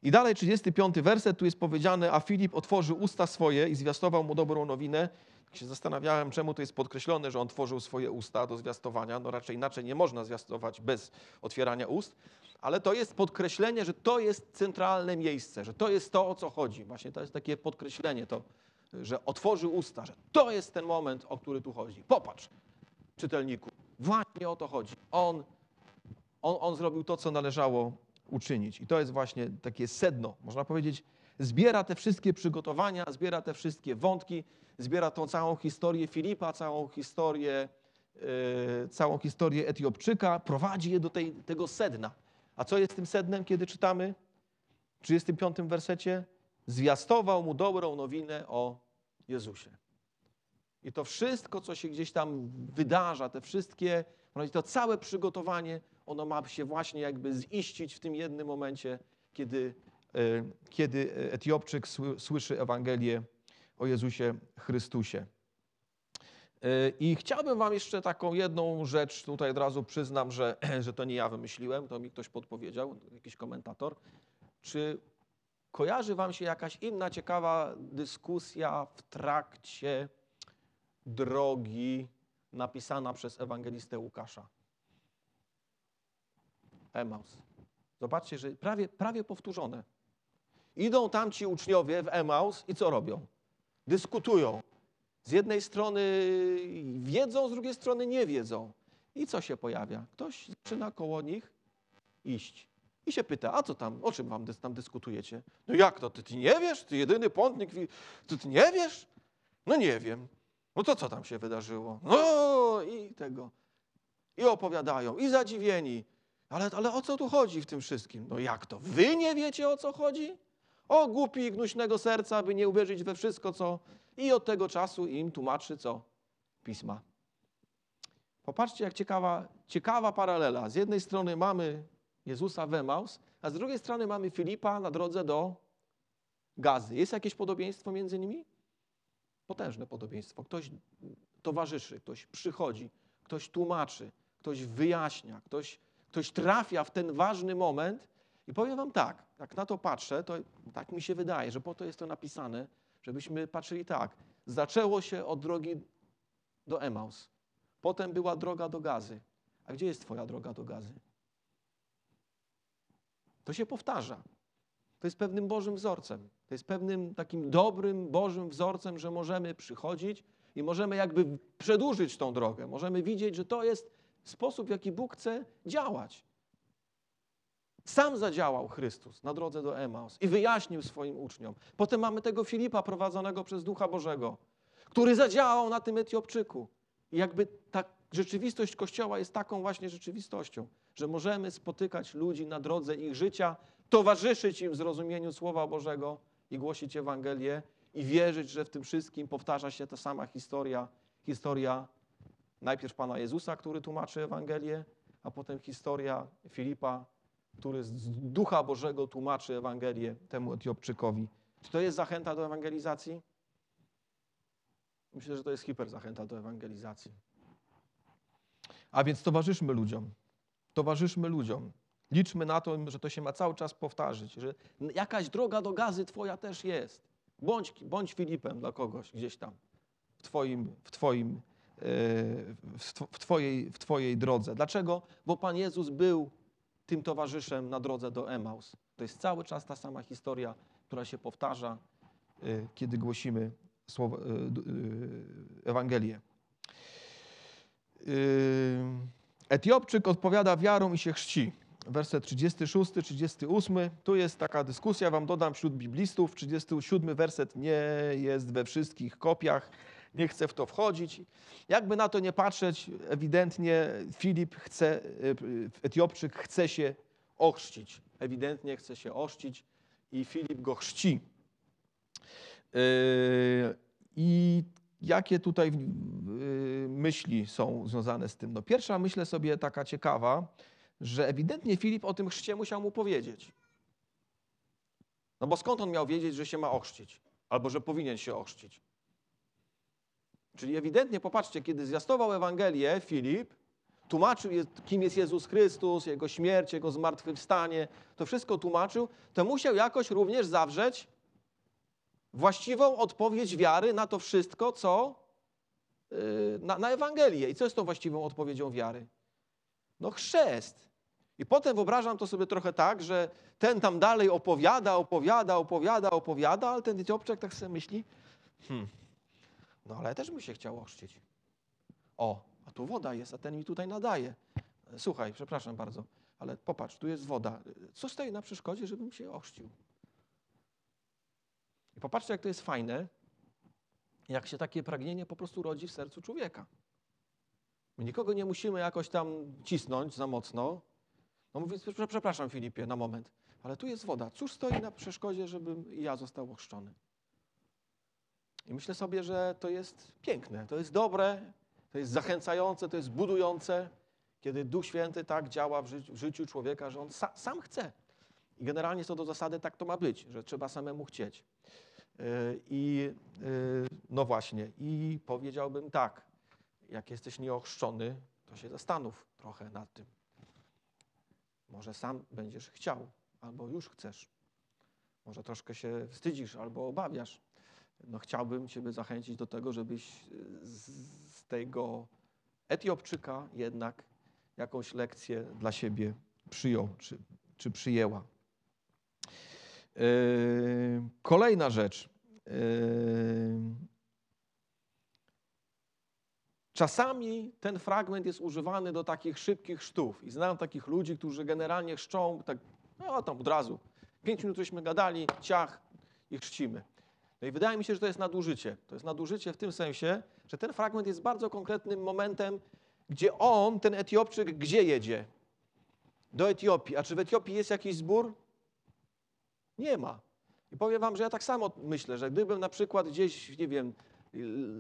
I dalej 35 werset, tu jest powiedziane, a Filip otworzył usta swoje i zwiastował mu dobrą nowinę. Tak się zastanawiałem, czemu to jest podkreślone, że on tworzył swoje usta do zwiastowania. No raczej inaczej nie można zwiastować bez otwierania ust, ale to jest podkreślenie, że to jest centralne miejsce, że to jest to, o co chodzi. Właśnie to jest takie podkreślenie, to, że otworzył usta, że to jest ten moment, o który tu chodzi. Popatrz, czytelniku, właśnie o to chodzi. On, on, on zrobił to, co należało uczynić. I to jest właśnie takie sedno, można powiedzieć, zbiera te wszystkie przygotowania, zbiera te wszystkie wątki, zbiera tą całą historię Filipa, całą historię, yy, całą historię Etiopczyka, prowadzi je do tej, tego sedna. A co jest tym sednem, kiedy czytamy w 35 wersecie? Zwiastował mu dobrą nowinę o Jezusie. I to wszystko, co się gdzieś tam wydarza, te wszystkie, to całe przygotowanie, ono ma się właśnie jakby ziścić w tym jednym momencie, kiedy, kiedy Etiopczyk słyszy Ewangelię o Jezusie Chrystusie. E, I chciałbym Wam jeszcze taką jedną rzecz, tutaj od razu przyznam, że, że to nie ja wymyśliłem, to mi ktoś podpowiedział, jakiś komentator. Czy kojarzy Wam się jakaś inna ciekawa dyskusja w trakcie drogi napisana przez ewangelistę Łukasza. Emaus. Zobaczcie, że prawie, prawie powtórzone. Idą tam ci uczniowie w Emaus i co robią? Dyskutują. Z jednej strony wiedzą, z drugiej strony nie wiedzą. I co się pojawia? Ktoś zaczyna koło nich iść. I się pyta, a co tam, o czym wam tam dyskutujecie? No jak to, ty, ty nie wiesz? Ty jedyny pątnik, ty, ty nie wiesz? No nie wiem. No to co tam się wydarzyło? No i tego. I opowiadają, i zadziwieni. Ale, ale o co tu chodzi w tym wszystkim? No jak to? Wy nie wiecie o co chodzi? O głupi i gnuśnego serca, by nie uwierzyć we wszystko, co... I od tego czasu im tłumaczy co? Pisma. Popatrzcie, jak ciekawa, ciekawa paralela. Z jednej strony mamy Jezusa w Emaus, a z drugiej strony mamy Filipa na drodze do Gazy. Jest jakieś podobieństwo między nimi? Potężne podobieństwo. Ktoś towarzyszy, ktoś przychodzi, ktoś tłumaczy, ktoś wyjaśnia, ktoś, ktoś trafia w ten ważny moment. I powiem Wam tak, jak na to patrzę, to tak mi się wydaje, że po to jest to napisane, żebyśmy patrzyli tak. Zaczęło się od drogi do Emaus. Potem była droga do Gazy. A gdzie jest Twoja droga do Gazy? To się powtarza. To jest pewnym Bożym wzorcem. To jest pewnym takim dobrym Bożym wzorcem, że możemy przychodzić i możemy jakby przedłużyć tą drogę. Możemy widzieć, że to jest sposób, w jaki Bóg chce działać. Sam zadziałał Chrystus na drodze do Emaus i wyjaśnił swoim uczniom. Potem mamy tego Filipa prowadzonego przez Ducha Bożego, który zadziałał na tym Etiopczyku. I jakby ta rzeczywistość Kościoła jest taką właśnie rzeczywistością, że możemy spotykać ludzi na drodze ich życia, towarzyszyć im w zrozumieniu Słowa Bożego i głosić Ewangelię i wierzyć, że w tym wszystkim powtarza się ta sama historia, historia najpierw Pana Jezusa, który tłumaczy Ewangelię, a potem historia Filipa, który z Ducha Bożego tłumaczy Ewangelię temu Etiopczykowi. Czy to jest zachęta do ewangelizacji? Myślę, że to jest hiper zachęta do ewangelizacji. A więc towarzyszmy ludziom. Towarzyszmy ludziom. Liczmy na to, że to się ma cały czas powtarzać, że jakaś droga do gazy twoja też jest. Bądź, bądź Filipem dla kogoś gdzieś tam w twoim, w twoim e, w, twojej, w Twojej drodze. Dlaczego? Bo Pan Jezus był tym towarzyszem na drodze do Emaus. To jest cały czas ta sama historia, która się powtarza, e, kiedy głosimy słowo, e, Ewangelię. Etiopczyk odpowiada wiarą i się chrzci werset 36, 38. Tu jest taka dyskusja, wam dodam wśród biblistów. 37 werset nie jest we wszystkich kopiach, nie chcę w to wchodzić. Jakby na to nie patrzeć, ewidentnie Filip chce, Etiopczyk chce się ochrzcić. Ewidentnie chce się ochrzcić i Filip go chrzci. Yy, I jakie tutaj myśli są związane z tym? No pierwsza, myślę sobie, taka ciekawa, że ewidentnie Filip o tym chrzcie musiał mu powiedzieć. No bo skąd on miał wiedzieć, że się ma ochrzcić? Albo że powinien się ochrzcić? Czyli ewidentnie, popatrzcie, kiedy zwiastował Ewangelię Filip, tłumaczył, kim jest Jezus Chrystus, Jego śmierć, Jego zmartwychwstanie, to wszystko tłumaczył, to musiał jakoś również zawrzeć właściwą odpowiedź wiary na to wszystko, co yy, na, na Ewangelię. I co jest tą właściwą odpowiedzią wiary? No chrzest. I potem wyobrażam to sobie trochę tak, że ten tam dalej opowiada, opowiada, opowiada, opowiada, ale ten Etiopczyk tak sobie myśli, hmm, no ale też bym się chciał ochrzcić. O, a tu woda jest, a ten mi tutaj nadaje. Słuchaj, przepraszam bardzo, ale popatrz, tu jest woda. Co stoi na przeszkodzie, żebym się ochrzcił? I popatrzcie, jak to jest fajne, jak się takie pragnienie po prostu rodzi w sercu człowieka. My nikogo nie musimy jakoś tam cisnąć za mocno, no mówi, przepraszam Filipie, na moment, ale tu jest woda. Cóż stoi na przeszkodzie, żebym ja został ochrzczony? I myślę sobie, że to jest piękne, to jest dobre, to jest zachęcające, to jest budujące, kiedy Duch Święty tak działa w, ży w życiu człowieka, że on sa sam chce. I generalnie co do zasady tak to ma być, że trzeba samemu chcieć. Yy, I yy, no właśnie, i powiedziałbym tak, jak jesteś nieochrzczony, to się zastanów trochę nad tym. Może sam będziesz chciał, albo już chcesz. Może troszkę się wstydzisz albo obawiasz. No chciałbym Ciebie zachęcić do tego, żebyś z tego Etiopczyka jednak jakąś lekcję dla siebie przyjął czy, czy przyjęła. Yy, kolejna rzecz. Yy, Czasami ten fragment jest używany do takich szybkich sztów. I znam takich ludzi, którzy generalnie chrzczą, tak, no tam od razu. Pięć minut żeśmy gadali, ciach i chrzcimy. No i wydaje mi się, że to jest nadużycie. To jest nadużycie w tym sensie, że ten fragment jest bardzo konkretnym momentem, gdzie on, ten Etiopczyk, gdzie jedzie? do Etiopii. A czy w Etiopii jest jakiś zbór? Nie ma. I powiem wam, że ja tak samo myślę, że gdybym na przykład gdzieś, nie wiem,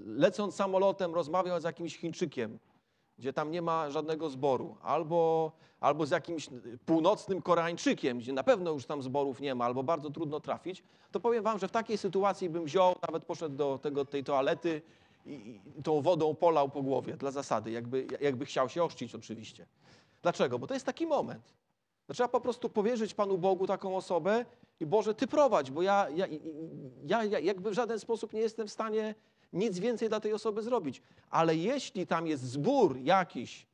lecąc samolotem rozmawiał z jakimś Chińczykiem, gdzie tam nie ma żadnego zboru, albo, albo z jakimś północnym Koreańczykiem, gdzie na pewno już tam zborów nie ma, albo bardzo trudno trafić, to powiem wam, że w takiej sytuacji bym wziął, nawet poszedł do tego, tej toalety i, i tą wodą polał po głowie dla zasady, jakby, jakby chciał się ochrzcić oczywiście. Dlaczego? Bo to jest taki moment. Trzeba po prostu powierzyć Panu Bogu taką osobę i Boże, Ty prowadź, bo ja, ja, ja, ja jakby w żaden sposób nie jestem w stanie nic więcej dla tej osoby zrobić. Ale jeśli tam jest zbór jakiś,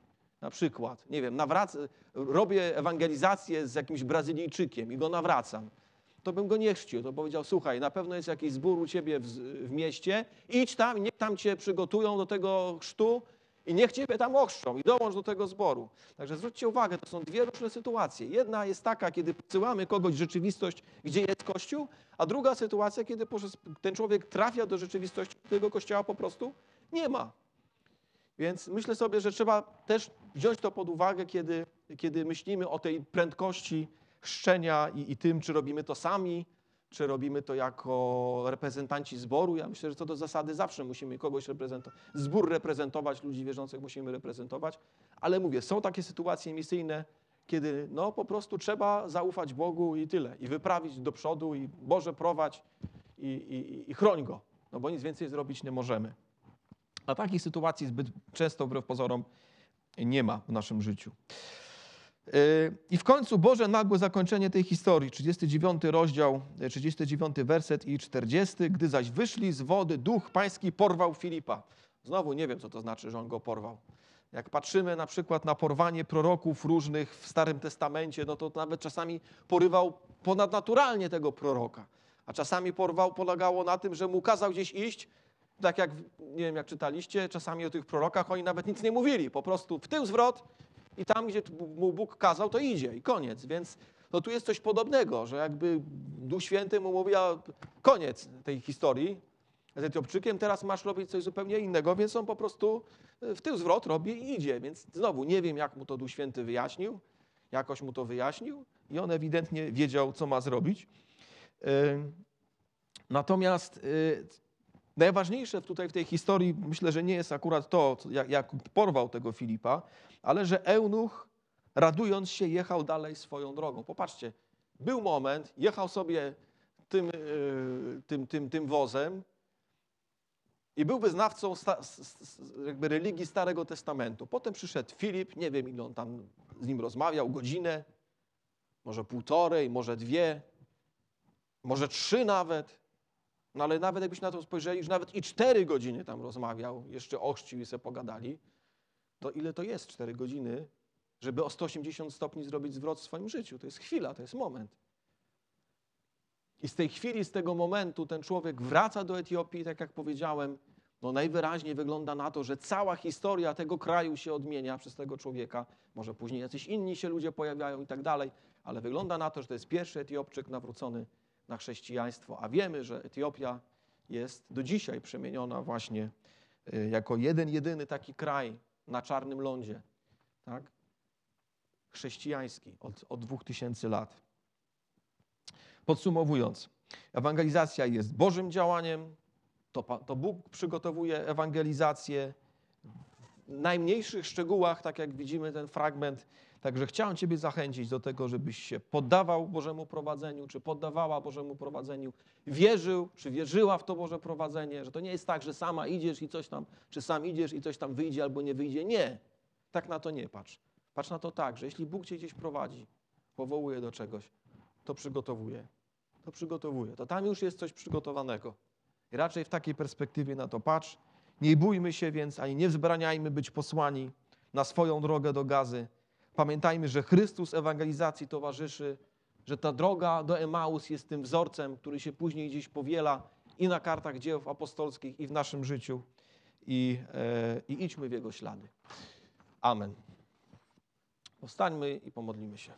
na przykład, nie wiem, nawrac, robię ewangelizację z jakimś Brazylijczykiem i go nawracam, to bym go nie chrzcił. To powiedział, słuchaj, na pewno jest jakiś zbór u ciebie w, w mieście, idź tam, niech tam cię przygotują do tego chrztu i niech ciebie tam ochrzczą i dołącz do tego zboru. Także zwróćcie uwagę, to są dwie różne sytuacje. Jedna jest taka, kiedy posyłamy kogoś w rzeczywistość, gdzie jest Kościół, a druga sytuacja, kiedy ten człowiek trafia do rzeczywistości, którego Kościoła po prostu nie ma. Więc myślę sobie, że trzeba też wziąć to pod uwagę, kiedy, kiedy myślimy o tej prędkości chrzczenia i, i tym, czy robimy to sami, czy robimy to jako reprezentanci zboru. Ja myślę, że co do zasady zawsze musimy kogoś reprezentować. Zbór reprezentować, ludzi wierzących musimy reprezentować. Ale mówię, są takie sytuacje misyjne, kiedy no po prostu trzeba zaufać Bogu i tyle. I wyprawić do przodu i Boże prowadź i, i, i chroń Go. No bo nic więcej zrobić nie możemy. A takich sytuacji zbyt często, wbrew pozorom, nie ma w naszym życiu. Yy, I w końcu Boże nagłe zakończenie tej historii, 39 rozdział, 39 werset i 40. Gdy zaś wyszli z wody, duch pański porwał Filipa. Znowu nie wiem, co to znaczy, że on go porwał. Jak patrzymy na przykład na porwanie proroków różnych w Starym Testamencie, no to nawet czasami porywał ponadnaturalnie tego proroka. A czasami porwał, polegało na tym, że mu kazał gdzieś iść, tak jak, nie wiem jak czytaliście, czasami o tych prorokach oni nawet nic nie mówili. Po prostu w tył zwrot i tam, gdzie mu Bóg kazał, to idzie i koniec. Więc no tu jest coś podobnego, że jakby Duch Święty mu mówi, a koniec tej historii z Etiopczykiem, teraz masz robić coś zupełnie innego, więc on po prostu w tył zwrot robi i idzie. Więc znowu nie wiem, jak mu to Duch Święty wyjaśnił, jakoś mu to wyjaśnił i on ewidentnie wiedział, co ma zrobić. Natomiast y, Najważniejsze tutaj w tej historii myślę, że nie jest akurat to, jak porwał tego Filipa, ale że Eunuch, radując się, jechał dalej swoją drogą. Popatrzcie, był moment, jechał sobie tym, yy, tym, tym, tym wozem i był wyznawcą sta, jakby religii Starego Testamentu. Potem przyszedł Filip, nie wiem ile on tam z nim rozmawiał, godzinę, może półtorej, może dwie, może trzy nawet. No ale nawet jakbyśmy na to spojrzeli, że nawet i cztery godziny tam rozmawiał, jeszcze ochrzcił i sobie pogadali, to ile to jest cztery godziny, żeby o 180 stopni zrobić zwrot w swoim życiu? To jest chwila, to jest moment. I z tej chwili, z tego momentu ten człowiek wraca do Etiopii, tak jak powiedziałem, no najwyraźniej wygląda na to, że cała historia tego kraju się odmienia przez tego człowieka. Może później jacyś inni się ludzie pojawiają i tak dalej, ale wygląda na to, że to jest pierwszy Etiopczyk nawrócony na chrześcijaństwo, a wiemy, że Etiopia jest do dzisiaj przemieniona właśnie y, jako jeden, jedyny taki kraj na czarnym lądzie, tak? chrześcijański od, od dwóch tysięcy lat. Podsumowując, ewangelizacja jest Bożym działaniem, to, to Bóg przygotowuje ewangelizację w najmniejszych szczegółach, tak jak widzimy ten fragment Także chciałem Ciebie zachęcić do tego, żebyś się poddawał Bożemu prowadzeniu, czy poddawała Bożemu prowadzeniu, wierzył, czy wierzyła w to Boże prowadzenie, że to nie jest tak, że sama idziesz i coś tam, czy sam idziesz i coś tam wyjdzie albo nie wyjdzie. Nie, tak na to nie patrz. Patrz na to tak, że jeśli Bóg Cię gdzieś prowadzi, powołuje do czegoś, to przygotowuje. To przygotowuje. To tam już jest coś przygotowanego. I raczej w takiej perspektywie na to patrz. Nie bójmy się więc, ani nie wzbraniajmy być posłani na swoją drogę do gazy, Pamiętajmy, że Chrystus ewangelizacji towarzyszy, że ta droga do Emaus jest tym wzorcem, który się później gdzieś powiela i na kartach dzieł apostolskich, i w naszym życiu. I, e, i idźmy w Jego ślady. Amen. Powstańmy i pomodlimy się.